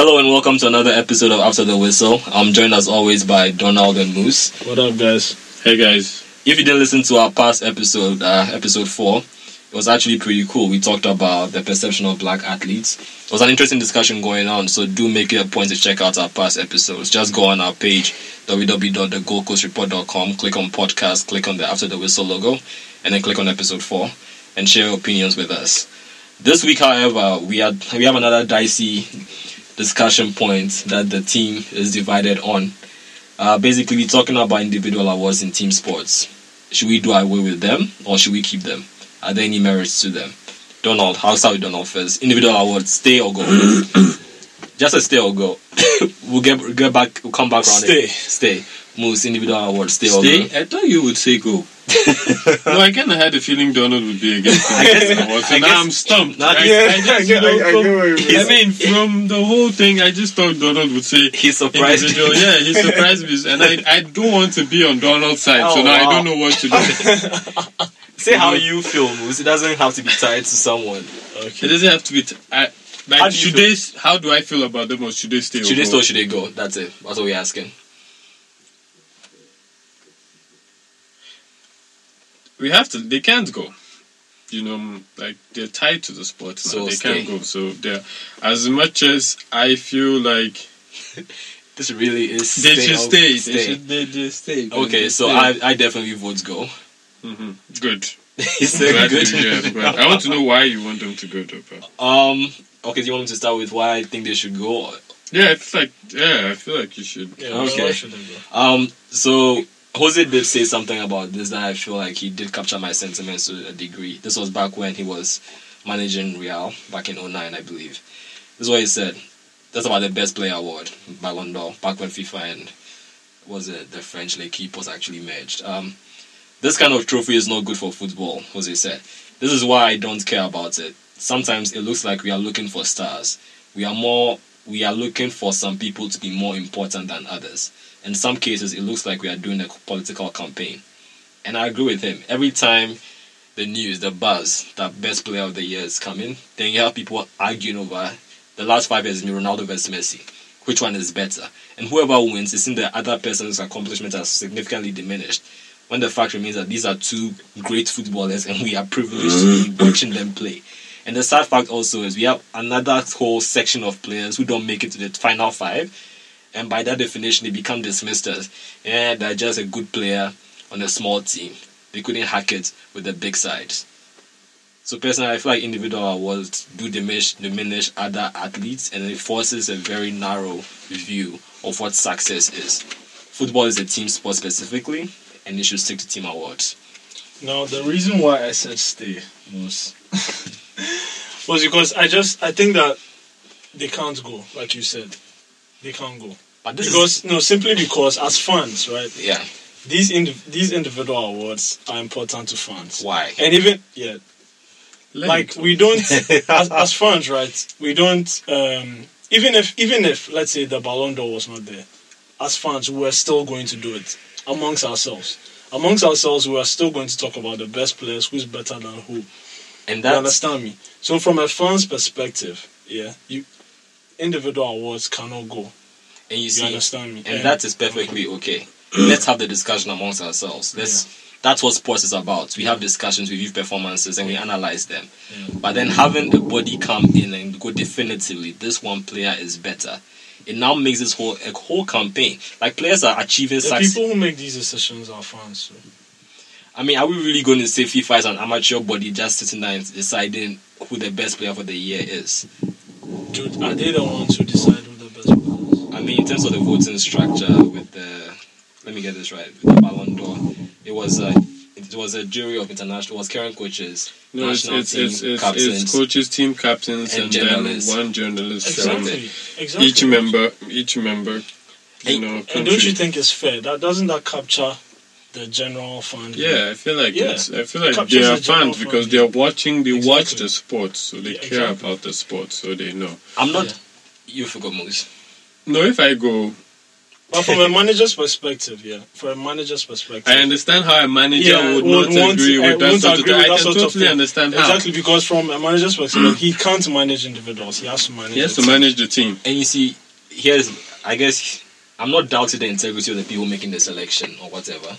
Hello and welcome to another episode of After the Whistle. I'm joined as always by Donald and Moose. What up, guys? Hey guys. If you didn't listen to our past episode, uh, episode four, it was actually pretty cool. We talked about the perception of black athletes. It was an interesting discussion going on, so do make it a point to check out our past episodes. Just go on our page, www.thegoldcoastreport.com, click on podcast, click on the After the Whistle logo, and then click on episode four and share your opinions with us. This week, however, we had we have another dicey discussion point that the team is divided on. Uh, basically, we're talking about individual awards in team sports. Should we do away with them or should we keep them? Are there any merits to them? Donald, how start with Donald first? Individual awards, stay or go? Just a stay or go. we'll get get back. We'll come back around. Stay. It. Stay. Most individual awards, stay, or Stay? go. I thought you would say go. no, I kind of had a feeling Donald would be against I guess- it. So I now guess- I'm stumped. I, Yeah, I just, you know, I- I from- get what you mean. I mean, from the whole thing, I just thought Donald would say He surprised individual. you. Yeah, he surprised me, and I, I don't want to be on Donald's side, Oh, so now wow. I don't know what to do. Say how you feel, Moose. It doesn't have to be tied to someone. it doesn't have to be. T- I, like, How do should feel? they? How do I feel about them, or should they stay? Should they stay or should they go? That's it. That's what we're asking. We have to they can't go you know like they're tied to the sport. So they stay. can't go so they're as much as i feel like This really is. they stay should or- stay, they should they just stay Okay, so I, I definitely vote go. Mm-hmm. good he said Glad good. to but i want to know why you want them to go though Um. Okay, do you want me to start with why I think they should go? yeah it's like yeah i feel like you should Yeah, Okay. why should they go? Um. So Jose did say something about this that I feel like he did capture my sentiments to a degree. This was back when he was managing Real back in 09, I believe. This is what he said. That's about the best player award, Ballon d'Or, back when FIFA and was it the French L'Equipe was actually merged. Um, this kind of trophy is not good for football, Jose said. This is why I don't care about it. Sometimes it looks like we are looking for stars. We are more we are looking for some people to be more important than others. In some cases it looks like we are doing a political campaign. And I agree with him. Every time the news, the buzz, that best player of the year is coming, then you have people arguing over the last five years, Ronaldo versus Messi. Which one is better? And whoever wins is in the other person's accomplishment has significantly diminished. When the fact remains that these are two great footballers and we are privileged to be watching them play. And the sad fact also is we have another whole section of players who don't make it to the final five, and by that definition, they become dismissed as, yeah, they're just a good player on a small team. They couldn't hack it with the big sides. So personally, I feel like individual awards do diminish, diminish other athletes, and it forces a very narrow view of what success is. Football is a team sport specifically, and they should stick to team awards. Now, the reason why I said stay was was because I just I think that they can't go, like you said, they can't go But this because no, simply because as fans, right? yeah. These indi- these individual awards are important to fans, Why? and even yeah, Let like we don't as, as fans, right? We don't um, even if even if let's say the Ballon d'Or was not there, as fans, we are still going to do it amongst ourselves. Amongst ourselves, we are still going to talk about the best players, who's better than who. And You understand me? So from a fan's perspective, yeah, you individual awards cannot go. and you You see, understand me? and that is perfectly okay. Let's have the discussion amongst ourselves. Let's. That's what sports is about. We have discussions, we review performances, and we analyze them. Yeah. But then having a body come in and go definitively, this one player is better. It now makes this whole a whole campaign. Like players are achieving the success. people who make these decisions are fans. So. I mean, are we really going to say FIFA is an amateur body just sitting there and deciding who the best player for the year is? Dude, are they the ones who decide who the best players? I mean, in terms of the voting structure, with the let me get this right, with the Ballon d'Or, it was a it was a jury of international. It was current coaches, no, it's, national it's, team it's, it's, captains. it's coaches, team captains, and and, journalists. then one journalist from Exactly. Exactly. each member, each member, you And- know, And don't you think it's fair? That doesn't that capture the general fund. Yeah, I feel like Yeah. it's. I feel like they are the fans because fan. they are watching. They watch the sports, so they Yeah, care exactly. about the sport, so they know. I'm not. Yeah. You forgot Moose. No, if I go, But from a manager's perspective, yeah, from a manager's perspective, I understand how a manager Yeah, would, would not want- agree with that sort of agree thing. with I that can sort totally thing. understand how. exactly because from a manager's perspective, mm. he can't manage individuals. He has to manage. He has the to team. manage the team. And you see, here's, I guess, I'm not doubting the integrity of the people making the selection or whatever.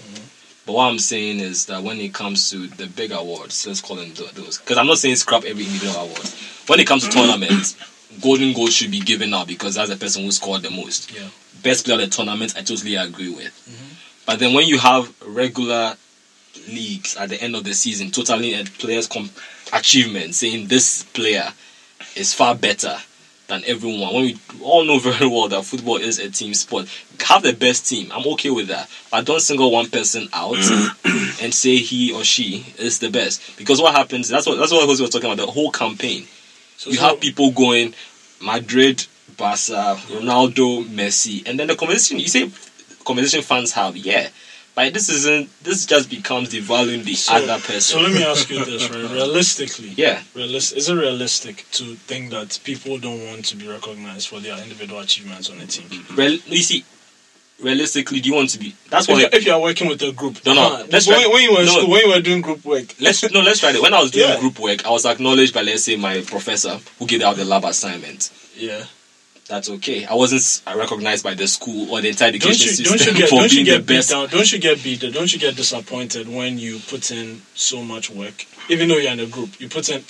But what I'm saying is that when it comes to the big awards, let's call them those, because I'm not saying scrap every individual award. When it comes to tournaments, golden goal should be given out because that's the person who scored the most. Yeah. Best player of the tournament, I totally agree with. Mm-hmm. But then when you have regular leagues at the end of the season, totally and players' com- achievement, saying this player is far better than everyone. When we all know very well that football is a team sport, have the best team. I'm okay with that, but don't single one person out and say he or she is the best. Because what happens? That's what that's what Jose was talking about. The whole campaign. So, You so- have people going Madrid, Barca, Ronaldo, Messi, and then the conversation you say conversation fans have, yeah. But this isn't. This just becomes devaluing the So- other person. So let me ask you this, right? Realistically, yeah. realis- is it realistic to think that people don't want to be recognized for their individual achievements on a team? Real, you see, realistically, do you want to be? That's If, why. you- if you are working with a group, No, no, uh, let's when, try- when you were no. school, when you were doing group work, Let's no. Let's try it. When I was doing Yeah. group work, I was acknowledged by let's say my professor who gave out the lab assignment. yeah. That's okay. I wasn't recognized by the school or the entire Don't education you system don't you get for don't you being the get beat best. down? Don't you get beat? Don't you get disappointed when you put in so much work? Even though you're in a group, you put in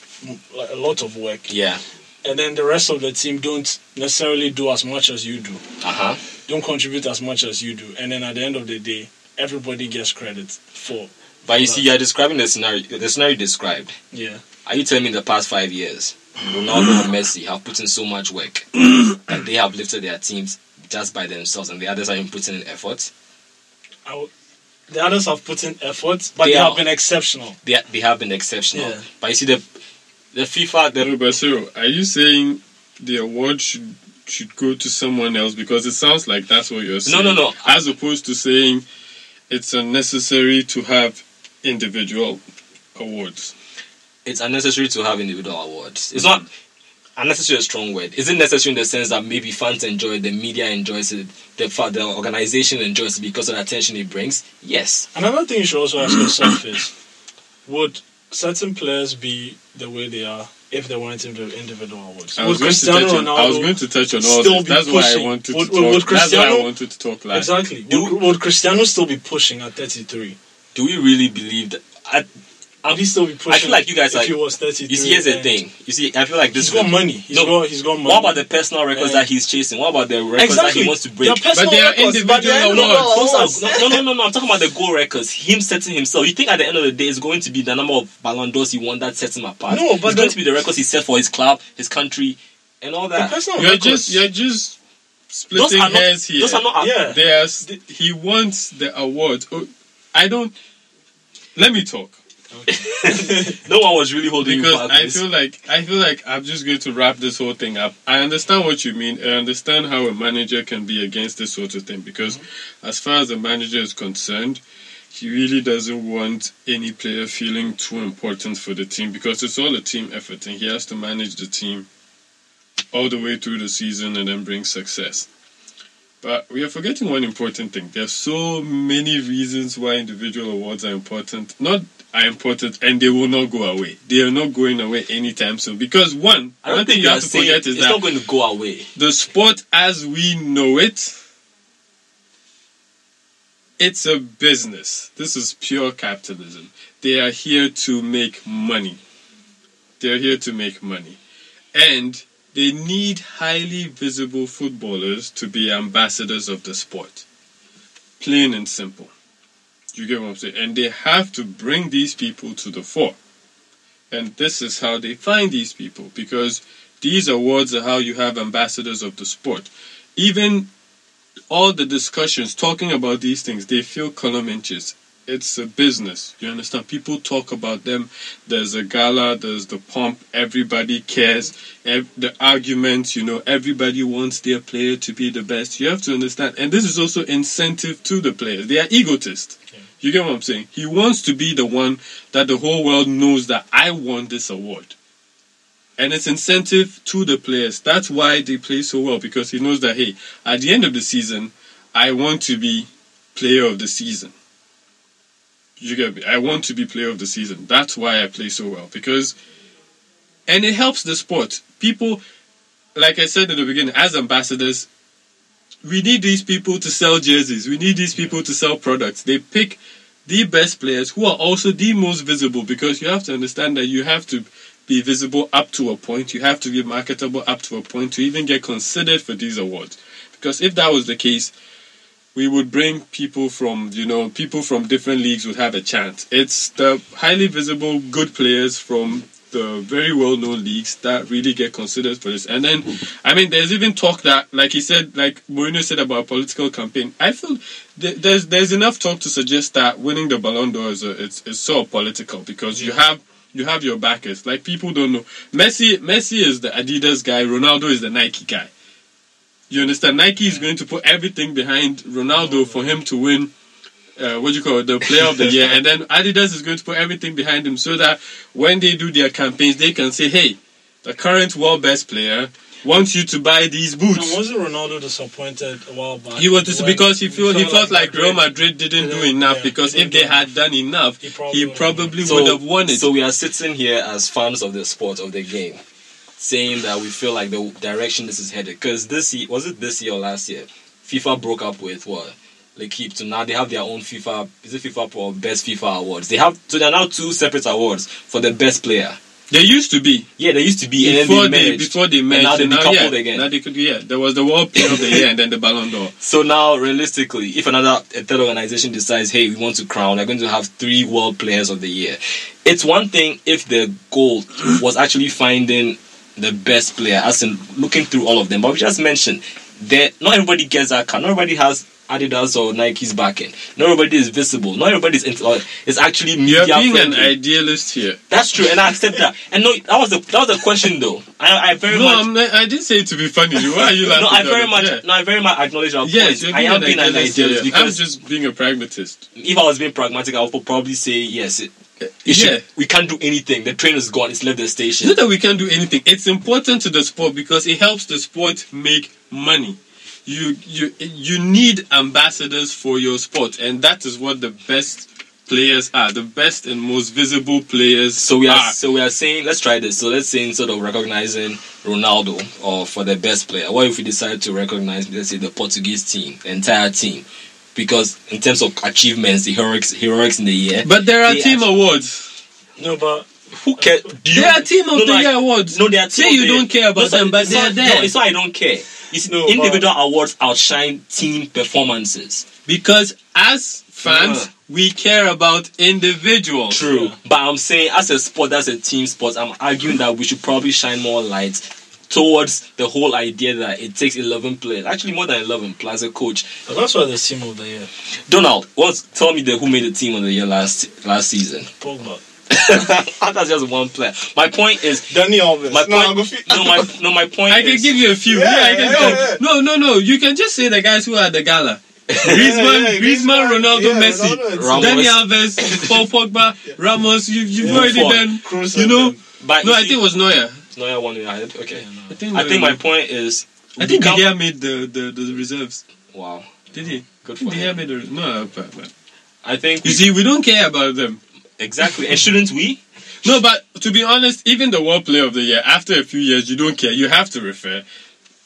a lot of work, Yeah. and then the rest of the team don't necessarily do as much as you do. Uh huh. Don't contribute as much as you do, and then at the end of the day, everybody gets credit for. But you for see, that. you're describing the scenario. The scenario you described. yeah. Are you telling me in the past five years, Ronaldo and Messi have put in so much work that they have lifted their teams just by themselves, and the others haven't put in effort? I w- the others have put in effort, but They they, are- have been exceptional. They they have been exceptional. Yeah. But you see, the the FIFA, the No, but Cyril, are you saying the award should should go to someone else? Because it sounds like that's what you're saying. No, no, no. As opposed to saying it's unnecessary to have individual awards. It's unnecessary to have individual awards. It's not unnecessary a strong word. Is it necessary in the sense that maybe fans enjoy it, the media enjoys it, the fa- the organization enjoys it because of the attention it brings? Yes. Another thing you should also ask yourself is would certain players be the way they are if they weren't indi- individual awards? I would was, going to Cristiano touch on, I was going to touch on all this. be That's why I pushing? wanted Would- to would- talk. would that's why I wanted to talk last. Exactly. Would, would Cristiano still be pushing at 33? Do we really believe that? I, Would he still be pushing? feel like you guys if are- he was 33. you see, here's the thing. You see, I feel like this. He's got money. He's No. got. He's got money. What about the personal records Yeah. that he's chasing? What about the records exactly? that he wants to break? Their personal But they are records, but they are individual individual awards. are, no, no, no, no. I'm talking about the goal records. Him setting himself. You think at the end of the day, it's going to be the number of Ballon d'Ors he won that sets him apart? No, but it's going to be the records he set for his club, his country, and all The that. personal You're records. just you're just Those splitting are not. hairs here. Those are not. Yeah. There's he wants the award. Oh, I don't. Let me talk no one was really holding you because back. I Chris. feel like I feel like I'm just going to wrap this whole thing up. I understand what you mean. I understand how a manager can be against this sort of thing because, mm-hmm. as far as the manager is concerned, he really doesn't want any player feeling too important for the team because it's all a team effort and he has to manage the team all the way through the season and then bring success. But we are forgetting one important thing. There are so many reasons why individual awards are important. Not are important and they will not go away. They are not going away anytime soon. Because one, I don't one think thing you have to forget it's is not going to go away. the sport as we know it, it's a business. This is pure capitalism. They are here to make money. They are here to make money. And they need highly visible footballers to be ambassadors of the sport. Plain and simple. You get what I'm saying? And they have to bring these people to the fore. And this is how they find these people because these awards are how you have ambassadors of the sport. Even all the discussions talking about these things, they feel column inches. It's a business. You understand? People talk about them. There's a gala, there's the pomp, everybody cares. The arguments, you know, everybody wants their player to be the best. You have to understand. And this is also incentive to the players. They are egotists. You get what I'm saying? He wants to be the one that the whole world knows that I won this award. And it's incentive to the players. That's why they play so well because he knows that hey, at the end of the season, I want to be player of the season. You get me? I want to be player of the season. That's why I play so well because, and it helps the sport. People, like I said in the beginning, as ambassadors, we need these people to sell jerseys. We need these people to sell products. They pick the best players who are also the most visible because you have to understand that you have to be visible up to a point. You have to be marketable up to a point to even get considered for these awards. Because if that was the case, we would bring people from you know people from different leagues would have a chance. It's the highly visible good players from the very well known leagues that really get considered for this. And then I mean there's even talk that like he said like Mourinho said about political campaign. I feel th- there's there's enough talk to suggest that winning the Ballon d'Or is a, it's, it's sort of political because you have you have your backers. Like people don't know. Messi Messi is the Adidas guy, Ronaldo is the Nike guy. You understand? Nike is going to put everything behind Ronaldo for him to win. Uh, what do you call it, the player of the year, and then Adidas is going to put everything behind him so that when they do their campaigns, they can say, "Hey, the current world best player wants you to buy these And boots." wasn't Ronaldo disappointed a while back? He was just because he feel he felt like Real Madrid didn't do didn't- enough yeah, because if they do had done enough, He probably he would've probably So- would have won it. So we are sitting here as fans of the sport of the game, saying that we feel like the direction this is headed. Because this year was it this year or last year? FIFA broke up with what? L'Equipe. So now they have their own FIFA. Is it FIFA Pro or Best FIFA Awards? They have so there are now two separate awards for the best player. They used to be Yeah, they used to be before and then they they before they merged. now they now, yeah, again. Now they could, yeah, there was the World Player of the Year and then the Ballon d'Or. So now, realistically, if another a third organization decides, hey, we want to crown, we're going to have three world players of the year. It's one thing if the goal was actually finding the best player, as in looking through all of them. But we just mentioned that not everybody gets that card. Not everybody has Adidas or Nike's backing. Not everybody is visible. Not everybody is, int- or is actually You're media being an idealist here. That's true, and I accept that. And no, that was the that was the question though. I, I very No, much. I'm I didn't say it to be funny. Why are you laughing? no, I very much, Yeah. no, I very much acknowledge our Yes, point. you're I am an being an idealist here. I'm because just being a pragmatist. if I was being pragmatic, I would probably say yes. It, it should- Yeah. we can't do anything. The train is gone. It's left the It's station. not that we can't do anything. It's important to the sport because it helps the sport make money. You you you need ambassadors for your sport, and that is what the best players are. The best and most visible players. So we are are. so we are saying let's try this. So let's say instead of recognizing Ronaldo or for the best player, what if we decide to recognize let's say the Portuguese team, the entire team, because in terms of achievements, the heroics heroics in the year. But there are team actually- awards. No, but Who cares? Do you, There are team of no, the no, year awards. No, they are team Say of you the don't care about No, them, but they are there. No, it's not I don't care. You see, No, but- individual awards outshine team performances. Because as fans, Yeah. we care about individuals. True. But I'm saying, as a sport, that's a team sport, I'm arguing that we should probably shine more light towards the whole idea that it takes 11 players. Actually, more than 11 plus a coach. But that's why the team of the year. Donald, what's, tell me the, who made the team of the year last last season. Pogba. that's just one player. My point is, Dani Alves. my no, point, I'll go fit- no, my, no, my point I can is, give you a few. Yeah, Yeah, I can yeah, go. No, no, no. You can just say the guys who are at the gala. Griezmann, yeah, Griezmann, Ronaldo, yeah, Messi, Ronaldo and Ramos. Dani Alves, Paul Pogba, Ramos. You, you've Yeah. already Buffon. done. You know. but No, you I see- think it was Neuer. Neuer won it ahead. Okay. I think. I think my point is, I think De become- Gea made the, the the reserves. Wow, Did he? good I for think De Gea him. made the no. But, but. I think You see, we don't care about them. Exactly, and shouldn't we? No, but to be honest, even the World Player of the Year, after a few years, you don't care. You have to refer.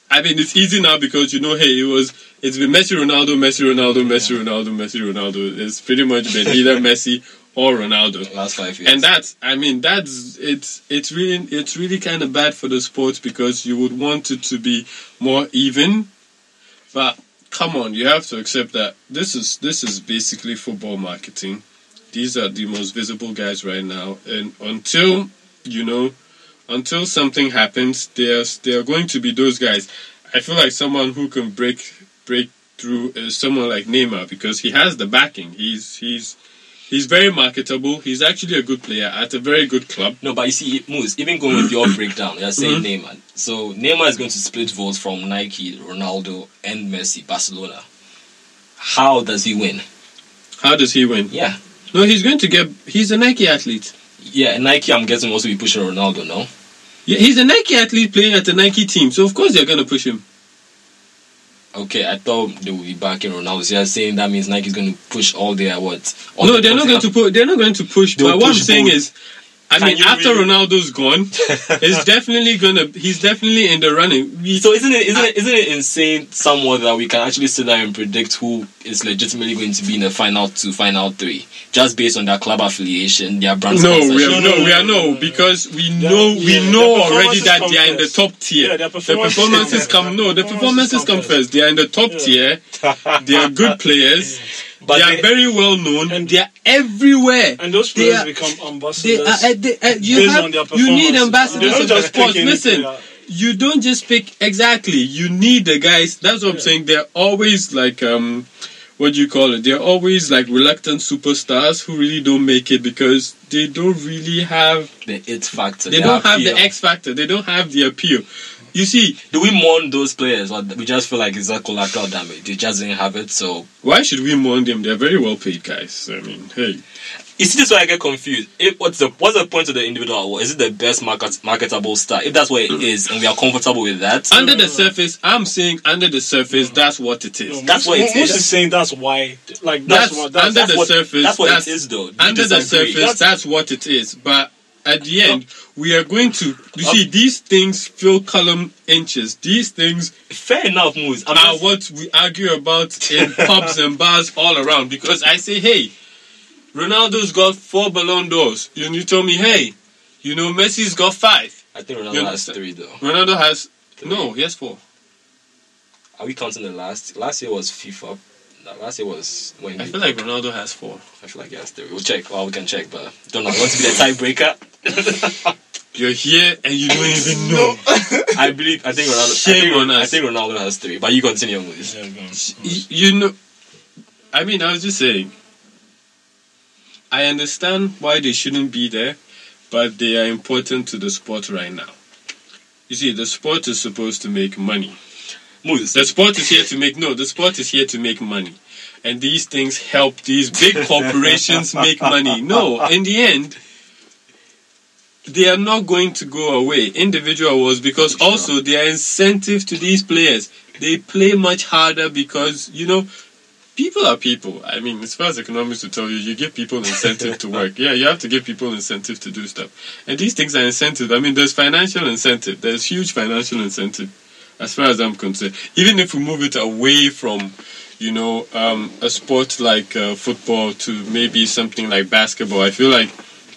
I mean, it's easy now because you know, hey, it was it's been Messi, Ronaldo, Messi, Ronaldo, Messi, Ronaldo, Messi, Ronaldo. It's pretty much been either Messi or Ronaldo. Last five years. And that's, I mean, that's it's it's really it's really kind of bad for the sport because you would want it to be more even, but come on, you have to accept that this is this is basically football marketing. These are the most visible guys right now, and until you know, until something happens, there's there are going to be those guys. I feel like someone who can break break through is someone like Neymar because he has the backing. He's he's he's very marketable. He's actually a good player at a very good club. No, but you see, Moose, even going with your breakdown, you're saying Mm-hmm. Neymar. So Neymar is going to split votes from Nike, Ronaldo, and Messi, Barcelona. How does he win? How does he win? Yeah. No, he's going to get. He's a Nike athlete. Yeah, Nike, I'm guessing, also be pushing Ronaldo, no? Yeah, he's a Nike athlete playing at a Nike team, so of course they're going to push him. Okay, I thought they would be backing Ronaldo. So you're saying that means Nike's going to push all their what? All no, their they're not going to push. They're not going to push. But what I'm saying both. is, I Can mean, after really- Ronaldo's gone, he's definitely gonna. He's definitely in the running. We, So isn't it isn't it isn't it insane somewhat that we can actually sit down and predict who is legitimately going to be in the final two, final three, just based on their club affiliation, their brand no, we sponsorship? are No, no, no, we are no, no, no. because we Their- know yeah, we their know already that they are in the top tier. Yeah, their the performances performances come come no, the performances come first. They are in the top Yeah. tier. They are good players. But they are they- very well known. And- they are everywhere. And those They players are- become They ambassadors. are, uh, they, uh, you based have on their you need ambassadors They don't of the sport. Listen, you don't just pick exactly. You need the guys. That's what I'm saying. They're always like um, what do you call it? They're always like reluctant superstars who really don't make it because they don't really have. the it factor. They the don't have the. X factor. They don't have the appeal. You see, Do we mourn those players, or we just feel like it's a collateral damage? They just didn't have it, so why should we mourn them? They're very well paid guys. I mean, hey, You see, this is why I get confused. If, what's the what's the point of the individual award? Is it the best market, marketable star? If that's what it is, and we are comfortable with that, under the surface, I'm saying under the surface, that's what it is. No, That's Moose- what it Moose is. is saying that's why. Like that's, That's, what. That's, under that's the what, surface. that's what that's, it is, though. Do Under the disagree? surface, that's, what it is. But at the end, we are going to. You see, these things fill column inches. These things fair enough, Moose. I'm are just- what we argue about in pubs and bars all around. Because I say, hey, Ronaldo's got four Ballon d'Ors. And you tell me, hey, you know, Messi's got five. I think Ronaldo has three, though. Ronaldo has no, he has four. Are we counting the last? Last year was FIFA. Last year was when I feel like Ronaldo has four. I feel like he has three. We'll check. Well, we can check, but don't know. Want to be the tiebreaker. You're here and you don't even know. I believe. I think Ronaldo. I think, on I us. think Ronaldo has three. But you continue, Moose. Yeah, go on. Y- you know i mean i was just saying i understand why they shouldn't be there but they are important to the sport right now you see the sport is supposed to make money Moose. the sport is here to make no the sport is here to make money and these things help these big corporations make money no in the end they are not going to go away individual awards because Sure. also they are incentive to these players. They play much harder because you know people are people. I mean as far as economics to tell you you give people incentive to work. Yeah you have to give people incentive to do stuff. And these things are incentive. I mean there's financial incentive. There's huge financial incentive as far as i'm concerned. Even if we move it away from you know um, a sport like uh, football to maybe something like basketball i feel like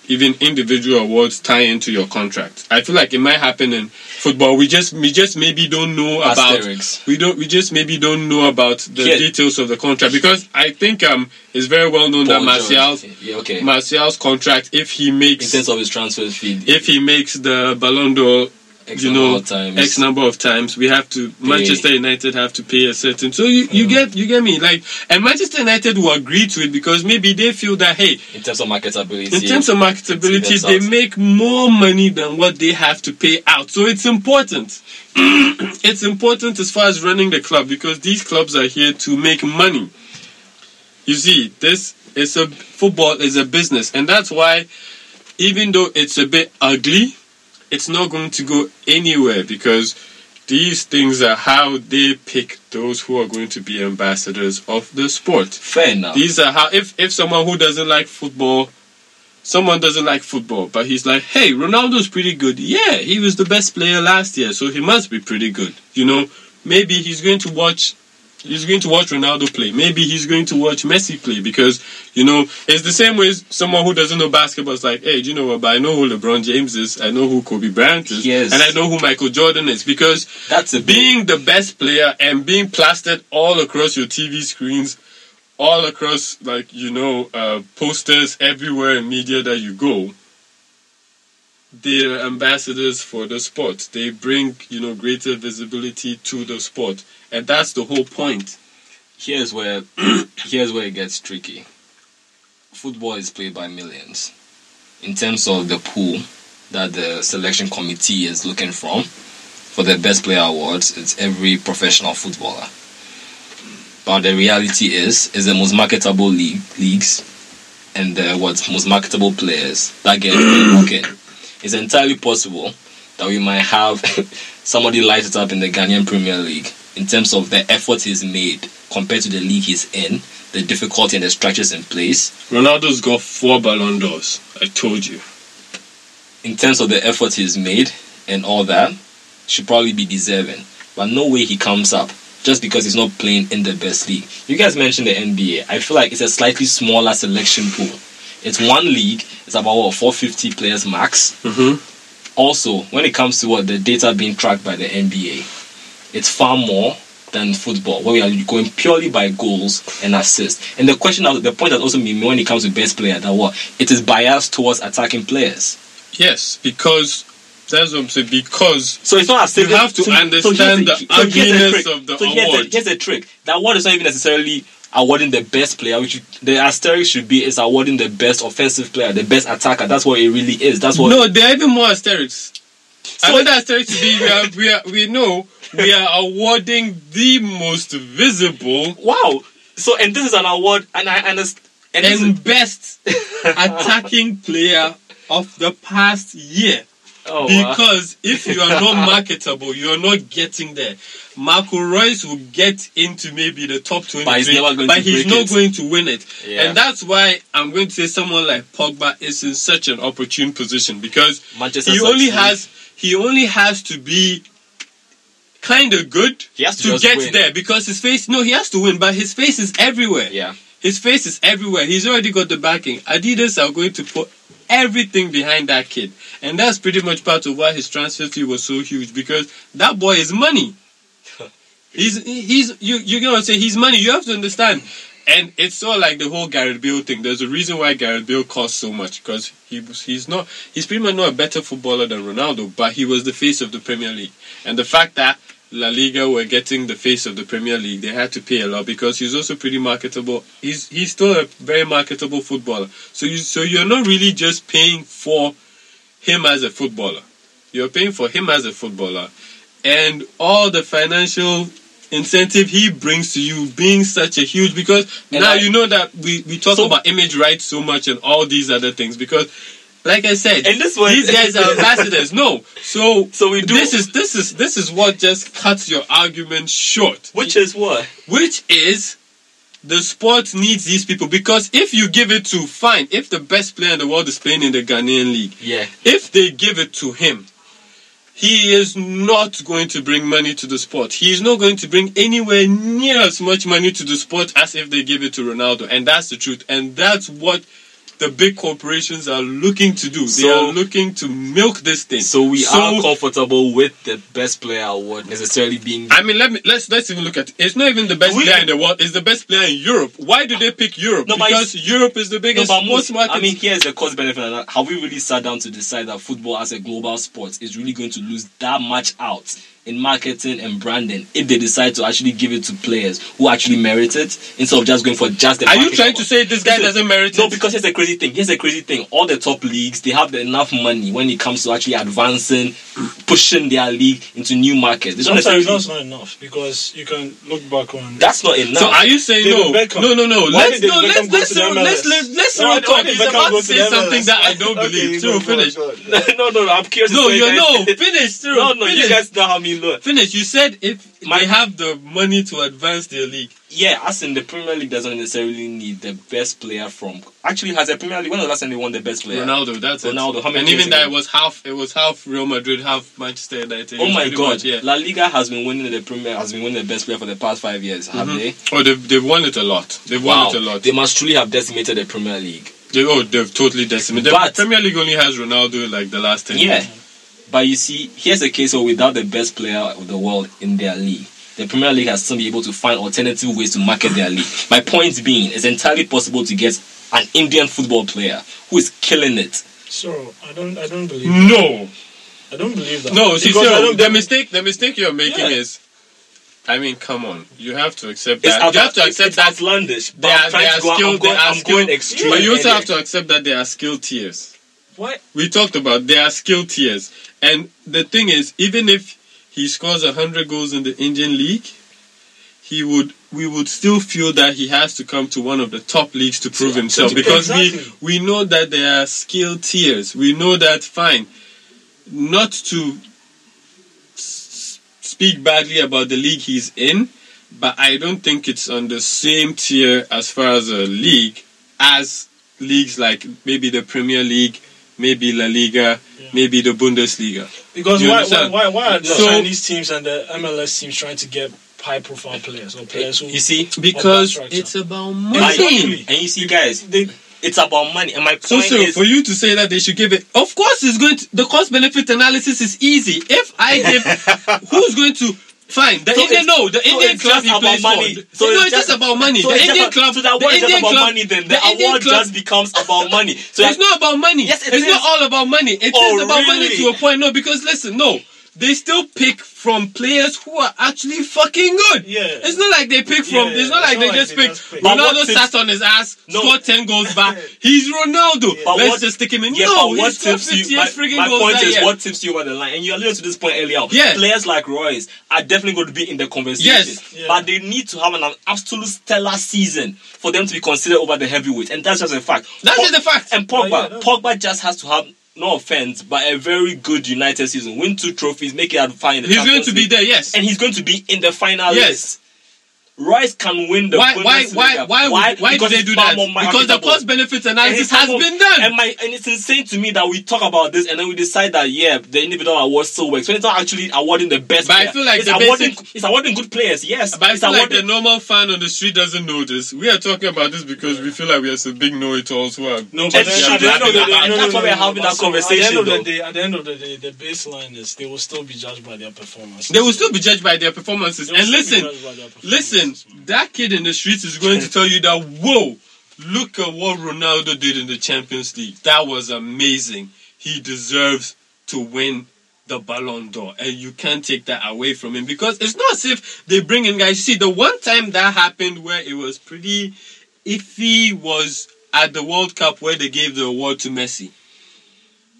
even individual awards tie into your contract. I feel like it might happen in football. We just we just maybe don't know about we don't we just maybe don't know about the Yeah. details of the contract because I think um it's very well known that Paul Martial's Yeah, okay. Martial's contract if he in makes terms of his transfer fee, if he makes the Ballon d'Or X you know. X number of times we have to Manchester United have to pay a certain so you, you mm. get you get me like and Manchester United will agree to it because maybe they feel that hey in terms of marketability. in terms of marketability, they make more money than what they have to pay out. So it's important. it's important as far as running the club because these clubs are here to make money. You see, this is a football is a business, and that's why, even though it's a bit ugly, it's not going to go anywhere because these things are how they pick those who are going to be ambassadors of the sport. fair enough. These are how if if someone who doesn't like football, someone doesn't like football, but he's like, hey, Ronaldo's pretty good. Yeah, he was the best player last year, so he must be pretty good. You know, maybe he's going to watch. He's going to watch Ronaldo play. Maybe he's going to watch Messi play because you know it's the same way someone who doesn't know basketball is like, hey, do you know what? But I know who LeBron James is. I know who Kobe Bryant is, Yes. and I know who Michael Jordan is because That's being the best player and being plastered all across your TV screens, all across like you know uh, posters everywhere in media that you go. They're ambassadors for the sport. They bring you know greater visibility to the sport, and that's the whole point. Here's where here's where it gets tricky. Football is played by millions. In terms of the pool that the selection committee is looking from for the best player awards, it's every professional footballer. But the reality is, is the most marketable league leagues and the what's most marketable players that get in. It's entirely possible that we might have somebody light it up in the Ghanaian Premier League in terms of the effort he's made compared to the league he's in, the difficulty and the structures in place, Ronaldo's got four Ballon d'Ors. I told you. in terms of the effort he's made and all that, should probably be deserving. But no way he comes up just because he's not playing in the best league. You guys mentioned the NBA. I feel like it's a slightly smaller selection pool. It's one league. It's about what 450 players max. Mm-hmm. Also, when it comes to what the data being tracked by the NBA, it's far more than football, where we are going purely by goals and assists. And the question, the point has also made when it comes to best player that what it is biased towards attacking players. Yes, because that's what I'm saying. Because So it's not as You have to so- understand here's the so ugliness trick. of the so here's award. The, here's the trick. The award is not even necessarily awarding the best player, which the asterisk should be is awarding the best offensive player, the best attacker. That's what it really is. That's what. no, there are even more asterisks. So- Another asterisk to be we are, we are we know we are awarding the most visible Wow. So and this is an award, and I understand. And, and is- best attacking player of the past year. oh, wow. Because if you are not marketable, you are not getting there. Marco Reus will get into maybe the top 20, But he's but he's not it. going to win it. Yeah. And that's why I'm going to say someone like Pogba is in such an opportune position because Manchester he only has he only has to be kind of good to to get win. there because his face no he has to win but his face is everywhere Yeah. his face is everywhere. He's already got the backing. Adidas are going to put everything behind that kid. And that's pretty much part of why his transfer fee was so huge because that boy is money. He's he's you you're gonna say he's money. You have to understand. And it's sort of like the whole Gareth Bale thing. There's a reason why Gareth Bale costs so much because he was he's not he's pretty much not a better footballer than Ronaldo, but he was the face of the Premier League. And the fact that La Liga were getting the face of the Premier League, they had to pay a lot because he's also pretty marketable. He's he's still a very marketable footballer. So you so you're not really just paying for him as a footballer. You're paying for him as a footballer, and all the financial incentive he brings to you being such a huge because And now I- you know that we, we talk So- about image rights so much and all these other things because like I said And this one- these guys are ambassadors no so So we do- this is this is this is what just cuts your argument short Which is what? which is the sport needs these people because if you give it to fine if the best player in the world is playing in the Ghanaian league Yeah. if they give it to him, he is not going to bring money to the sport. He is not going to bring anywhere near as much money to the sport as if they give it to Ronaldo. And that's the truth. And that's what the big corporations are looking to do. they are looking to milk this thing. So we are comfortable with the best player award necessarily being. I mean, let me let's let's even look at. It. It's not even the best We- player in the world. It's the best player in Europe. Why do they pick Europe? No, but because Europe is the No, biggest but sports most, market. I mean, here's the cost benefit. of that. Have we really sat down to decide that football as a global sport is really going to lose that much out in marketing and branding if they decide to actually give it to players who actually merit it instead of just going for just the are you marketing trying to say this guy Listen, doesn't merit No, it? No, because here's the crazy thing. Here's the crazy thing. All the top leagues, they have enough money when it comes to actually advancing, pushing their league into new markets. They don't Sometimes necessarily- that's not enough because you can look back on. that's not enough. So are you saying David no? Beckham. No, no, no. Why Let's did no, David let's Beckham go let's to the Cyril- let's MLS? let's let's No, Cyril why talk. did He's Beckham about go to to say the something MLS? that I don't Okay, believe. go Cyril, for it, finish. go ahead. no, no, no. I'm curious. to No, see you what you no. guys- Finish, Cyril. No, no. finish. You guys know how me look. Finish. You said if My- they have the money to advance their league. Yeah, as in the Premier League doesn't necessarily need the best player from. Actually, has the Premier League? When was the last time they won the best player? Ronaldo, that's Ronaldo, it. how many and even that it was half. It was half Real Madrid, half Manchester United. Oh my God! much, yeah. La Liga has been winning the Premier, has been winning the best player for the past five years, have mm-hmm. they? Oh, they've, they've won it a lot. They've Wow, won it a lot. they must truly have decimated the Premier League. They, oh, they've totally decimated. But- the Premier League only has Ronaldo like the last ten. Yeah, years. But you see, here's a case where without the best player of the world in their league, the Premier League has still been able to find alternative ways to market their league. My point being, it's entirely possible to get an Indian football player who is killing it. So I don't, I don't believe. No, I don't believe that. no. See, Because I oh, Cyril, the mistake, the mistake you're making Yeah. is. I mean, come on. You have to accept It's, that. You have to accept it's that outlandish. But they are, trying they to are go- I'm skilled. going, They are I'm going skilled. extreme. But you also end have to accept that there are skill tiers. What? We talked about there are skill tiers, and the thing is, even if he scores hundred goals in the Indian league, he would we would still feel that he has to come to one of the top leagues to prove himself because exactly. we we know that there are skill tiers. We know that fine, not to s- speak badly about the league he's in, but I don't think it's on the same tier as far as a league as leagues like maybe the Premier League, maybe La Liga, Yeah. maybe the Bundesliga. Because why, why, why, why are the So- Chinese teams and the MLS teams trying to get high profile players or players who You see, Because Of that structure. it's about money. Exactly. and you see, guys, they it's about money. And my point So, Cyril, is, for you to say that they should give it, of course, it's going to, the cost benefit analysis is easy. If I give, who's going to, fine, the So Indian, no, the Indian club he about plays money. for. So no, it's it's just, just- about money. so the Indian about- club, So the the award is Indian just about club, money. Then the, the Indian award club, just becomes about money. So it's not about money. Yes, it it's is. not all about money. It oh, is Oh, about money to a point. No, because listen, no. They still pick from players who are actually fucking good. Yeah. It's not like they pick from. Yeah, it's not like it's they not just like they pick. just pick. But Ronaldo what sat on his ass, No. scored ten goals back. He's Ronaldo. But Let's what- just stick him in. Yeah, no, what he scored tips you? 58 My, friggin' my goals point that is, year. what tips you over the line? And you alluded to this point earlier. Yeah. players like Reus are definitely going to be in the conversation. Yes. Yeah. but they need to have an absolute stellar season for them to be considered over the heavyweight, and that's just a fact. That's Pog- just a fact. And Oh, Pogba, yeah, that's- Pogba just has to have. No offense, but a very good United season. Win two trophies, make it out the He's going to be there. Yes. and he's going to be in the final Yes. list. Reus can win the why, why, Bundesliga. why, why, would- why, Because did they do that? Because the cost benefit analysis has almost- been done. And, my, and it's insane to me that we talk about this and then we decide that yeah, the individual award still works. When it's not actually awarding the best. But I feel like it's awarding, basic- it's awarding good players. Yes, But I it's feel like awarding. the normal fan on the street doesn't know this. We are talking about this because we feel like we are some big know-it-alls who are. No, And but then at the end of the day, that's no, no, why we're having that so At the conversation, end of the day, at the end of the day, the baseline is they will still be judged by their performance. They will still be judged by their performances. And listen, listen, that kid in the streets is going to tell you that, whoa, look at what Ronaldo did in the Champions League. That was amazing. He deserves to win the Ballon d'Or. And you can't take that away from him because it's not as if they bring in guys. See, the one time that happened where it was pretty iffy was at the World Cup where they gave the award to Messi.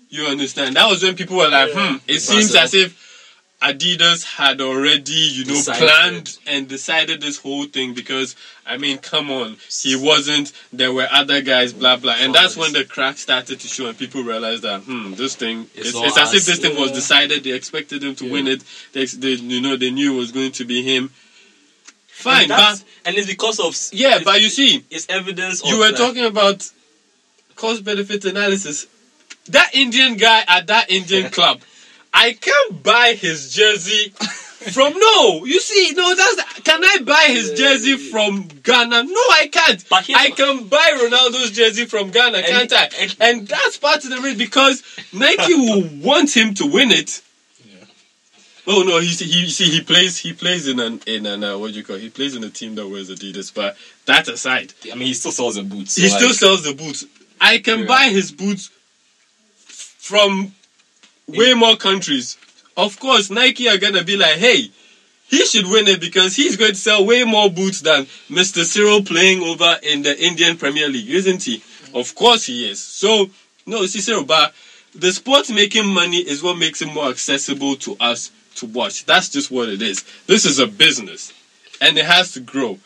You understand? That was when people were like, Yeah. hmm, it seems as if Adidas had already, you know, Decided. planned and decided this whole thing because, I mean, come on, he wasn't, there were other guys, blah, blah. And that's when the crack started to show and people realized that, hmm, this thing, It's it's, it's as if this thing was decided, they expected him to Yeah. win it, they, they, you know, they knew it was going to be him. Fine, and, but, and it's because of yeah, but you see, it's evidence. you were like- talking about cost benefit analysis. That Indian guy at that Indian club, I can't buy his jersey from no. You see, no, that's can I buy his jersey from Ghana? No, I can't. But I can buy Ronaldo's jersey from Ghana, can't I? and- that's part of the reason because Nike will want him to win it. Oh no, he he see he plays he plays in an in an uh, what do you call it? he plays in a team that wears Adidas. But that aside, I mean, he still sells the boots. he like, still sells the boots. I can Yeah. buy his boots from way more countries. Of course, Nike are gonna be like, hey, he should win it because he's going to sell way more boots than Mr. Cyril playing over in the Indian Premier League, isn't he? Of course he is. So, no, see, Cyril, but the sport making money is what makes it more accessible to us to watch. That's just what it is. This is a business and it has to grow.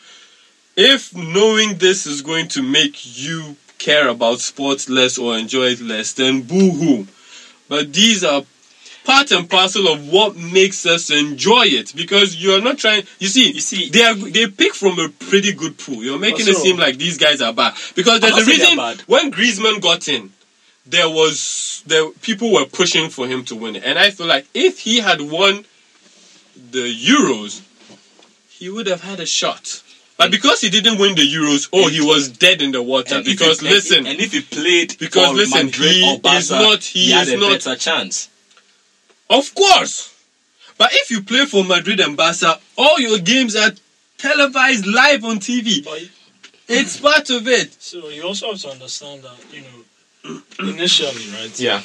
If knowing this is going to make you care about sports less or enjoy it less, then boo hoo. But these are part and parcel of what makes us enjoy it. Because you're not trying you see You see- they are they pick from a pretty good pool. You're making it seem like these guys are bad. Because there's a reason when Griezmann got in there was there people were pushing for him to win it. And I feel like if he had won the Euros he would have had a shot but because he didn't win the Euros oh he was dead in the water and because he- listen and, if he played Because listen, Madrid he Barca, is not- he had is a not- better chance. Of course. But if you play for Madrid and Barca, all your games are televised live on TV. But It's part of it. so you also have to understand that you know initially, right? Yeah,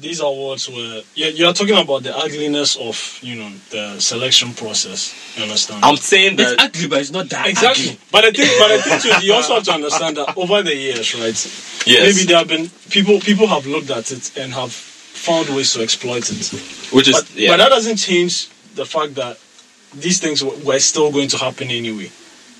These awards were you're, you're talking about the ugliness of you know the selection process. You understand? I'm saying that It's that. ugly, but it's not that Exactly. ugly. But I think, but I think too, you also have to understand that over the years, right? Yes, Maybe there have been people people have looked at it and have found ways to exploit it. which is But, yeah. but that doesn't change the fact that these things were, were still going to happen anyway.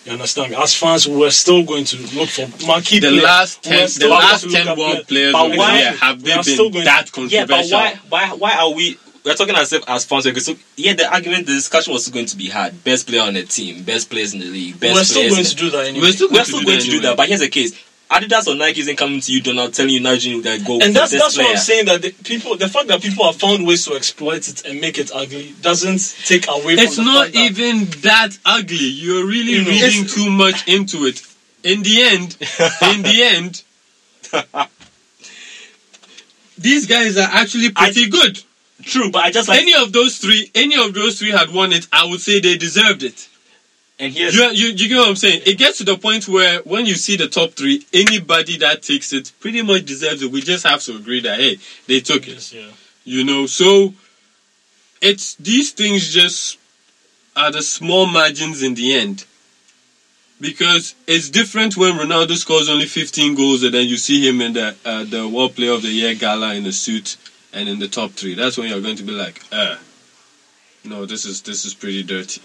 You understand? me? As fans, we're still going to look for marquee The players. last ten, the last ten world players. players But why- year have they are still been going that yeah, but controversial? why, why, why are we we're talking as if as fans. Okay, so yeah, the argument, the discussion was going to be hard. Best player on the team, best players in the league, best We're still going to do that anyway. We're still going, We're going still to going do to do that, but here's the case: Adidas or Nike isn't coming to you, Donald, telling you, nudging you that go. and for that's this that's what. I'm saying. That the people, the fact that people have found ways to exploit it and make it ugly doesn't take away. It's from the not fact that- even that ugly. You're really You know, reading too much into it. In the end, in the end, these guys are actually pretty good. True, but I just like Any of those three, any of those three had won it, I would say they deserved it. And here's You, you, you get what I'm saying? It gets to the point where when you see the top three, anybody that takes it pretty much deserves it. We just have to agree that hey, they took it. Yeah. You know, so it's these things just are the small margins in the end. Because it's different when Ronaldo scores only 15 goals and then you see him in the uh, the World Player of the Year gala in a suit and in the top three. That's when you're going to be like, uh, no, this is this is pretty dirty.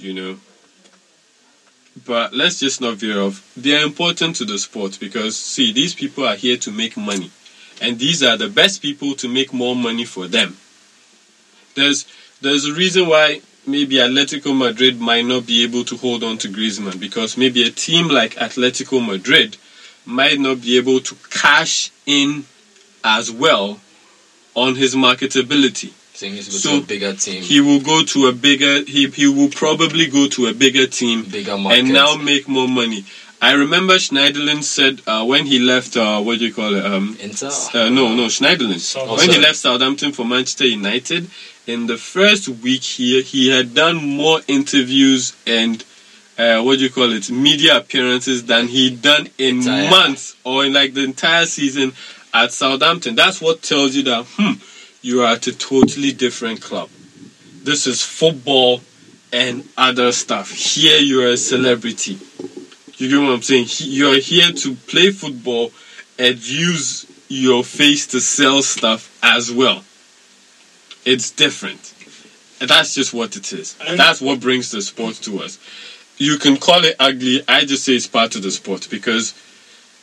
You know. But let's just not veer off. They are important to the sport because see, these people are here to make money and these are the best people to make more money for them. There's there's a reason why maybe Atletico Madrid might not be able to hold on to Griezmann because maybe a team like Atletico Madrid might not be able to cash in as well on his marketability. Saying he's going So, to a bigger team, He will go to a bigger he he will probably go to a bigger team bigger market, and now make more money. I remember Schneiderlin said uh, when he left uh, what do you call it um Inter. uh, no, no, Schneiderlin. Oh, when he left Southampton for Manchester United, in the first week here, he had done more interviews and uh, what do you call it, media appearances than he'd done in Entire. months or in like the entire season at Southampton. That's what tells you that hmm, you are at a totally different club. This is football and other stuff. Here you are a celebrity. You get what I'm saying? You are here to play football and use your face to sell stuff as well. It's different. And that's just what it is. That's what brings the sport to us. You can call it ugly. I just say it's part of the sport because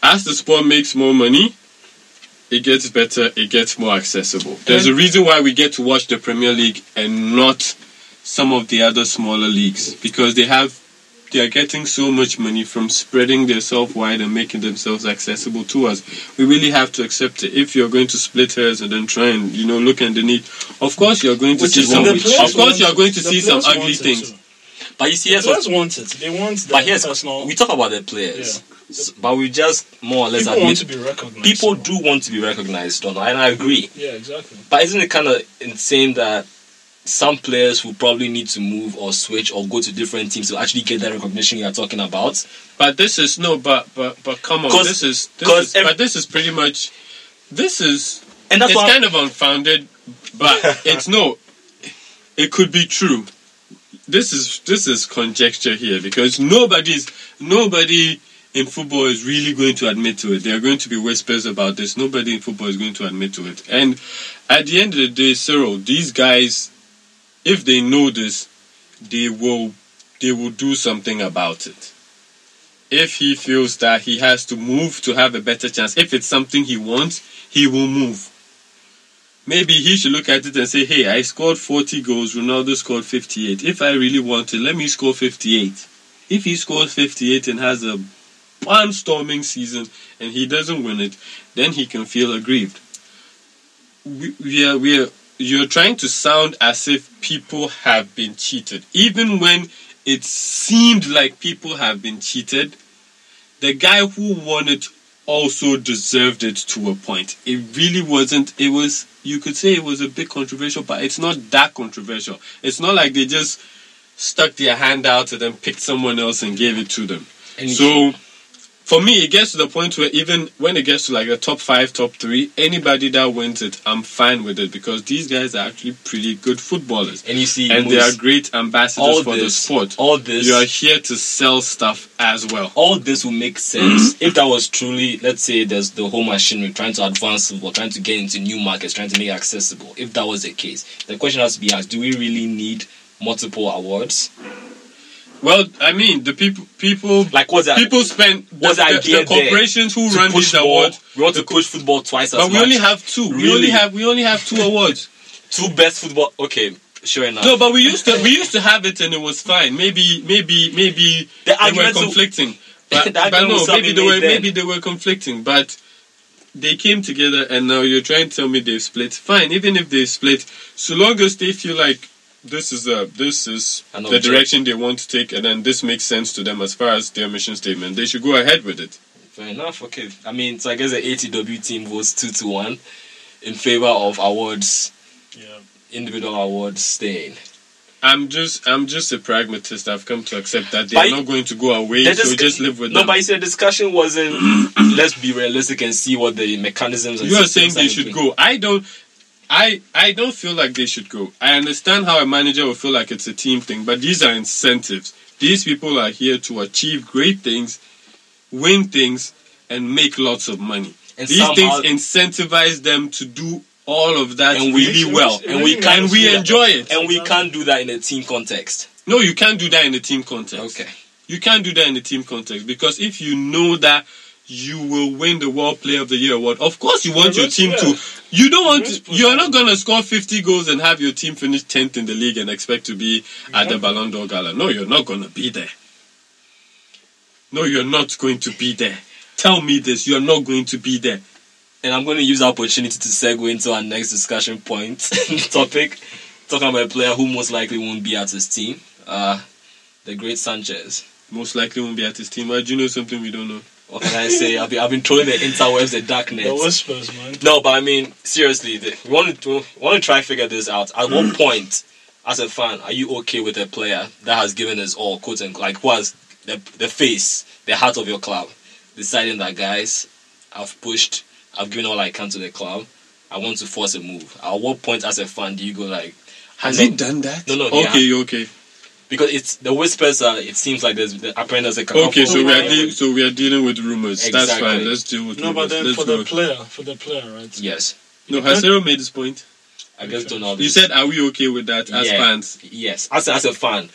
as the sport makes more money, it gets better, it gets more accessible. There's a reason why we get to watch the Premier League and not some of the other smaller leagues because they have they are getting so much money from spreading themselves wide and making themselves accessible to us. We really have to accept it. If you're going to split hairs and then try and you know look underneath, of course you're going to Which see some. Of course you're going to see some ugly things. too. But you see, The here's what players want it. They want But here's personal. we talk about the players, S- but we just more or less people want to be recognized. people so- do want to be recognized, Don, and I agree. Yeah, exactly. But isn't it kind of insane that some players will probably need to move or switch or go to different teams to actually get that recognition you're talking about? But this is no, but but but come on, 'Cause- this is this 'cause is, ev- but this is pretty much this is And that's it's why kind of unfounded, but it's no. It could be true. This is this is conjecture here because nobody's nobody in football is really going to admit to it. There are going to be whispers about this. Nobody in football is going to admit to it. And at the end of the day, Cyril, these guys, if they know this, they will they will do something about it. If he feels that he has to move to have a better chance, if it's something he wants, he will move maybe he should look at it and say, hey, I scored 40 goals, Ronaldo scored 58. If I really want to, let me score 58. If he scores 58 and has a barnstorming season and he doesn't win it, then he can feel aggrieved. We, we are, we are, you're trying to sound as if people have been cheated. Even when it seemed like people have been cheated, the guy who won it also deserved it to a point. It really wasn't. It was. You could say it was a bit controversial, but it's not that controversial. It's not like they just stuck their hand out and then picked someone else and gave it to them. And so, for me, it gets to the point where even when it gets to like the top five, top three, anybody that wins it, I'm fine with it because these guys are actually pretty good footballers. and you see, And they are great ambassadors for the sport. all this, You are here to sell stuff as well. all this will make sense if that was truly, let's say, there's the whole machinery trying to advance football, trying to get into new markets, trying to make it accessible. If that was the case, the question has to be asked: Do we really need multiple awards? Well, I mean, the people, people, Like, what's that? people spend the, What's the the, the corporations who run these football, awards. we want to push football twice as well. But we much. only have two. We only have we only have two awards. two best football. Okay, sure enough. No, but we used to we used to have it and it was fine. Maybe maybe maybe The they were argument to- conflicting. But, but no, maybe they were then. maybe they were conflicting. But they came together and now you're trying to tell me they've split. Fine, even if they split, so long as they feel like this is a this is the direction they want to take and then this makes sense to them as far as their mission statement, they should go ahead with it. Fair enough. Okay. I mean, so I guess the ATW team votes two to one in favor of awards, Yeah. individual awards staying. I'm just I'm just a pragmatist. I've come to accept that they're not going to go away, The so disc- just live with no, them. but said the discussion wasn't. let's be realistic and see what the mechanisms. You are saying they should go. I don't. I I don't feel like they should go. I understand how a manager will feel like it's a team thing, but these are incentives. These people are here to achieve great things, win things, and make lots of money. And these somehow- things incentivize them to do all of that And we- really well, and we and we enjoy it. And we can't do that in a team context. No, you can't do that in a team context. Okay. You can't do that in a team context because if you know that you will win the World Player of the Year award, of course you want your team to. You don't want. To, you're not gonna score 50 goals and have your team finish 10th in the league and expect to be at the Exactly. Ballon d'Or gala. No, you're not gonna be there. No, you're not going to be there. Tell me this. You're not going to be there. And I'm going to use the opportunity to segue into our next discussion point topic, talking about a player who most likely won't be at his team, uh, the great Sanchez. Most likely won't be at his team. Why do you know something we don't know? What can I say? I've been, I've been trolling the interwebs, the darknet. The whispers, man. No, but I mean, seriously, the, we want to we want to try figure this out. At what mm. point, as a fan, are you okay with a player that has given us all, quote unquote, like who has the the face, the heart of your club, deciding that guys, I've pushed, I've given all I can to the club, I want to force a move. At what point, as a fan, do you go like, Has he done that? No, no, Okay, yeah. okay, Because it's the whispers are. It seems like there's the apparent there's a okay. So we are de- so we are dealing with rumors. That's Exactly. fine. Let's deal with No, rumors. but then Let's for go. the player, for the player, right? yes. No, has Cero made this point? I guess don't know. You said, are we okay with that as Yeah. fans? Yes, as as a fan,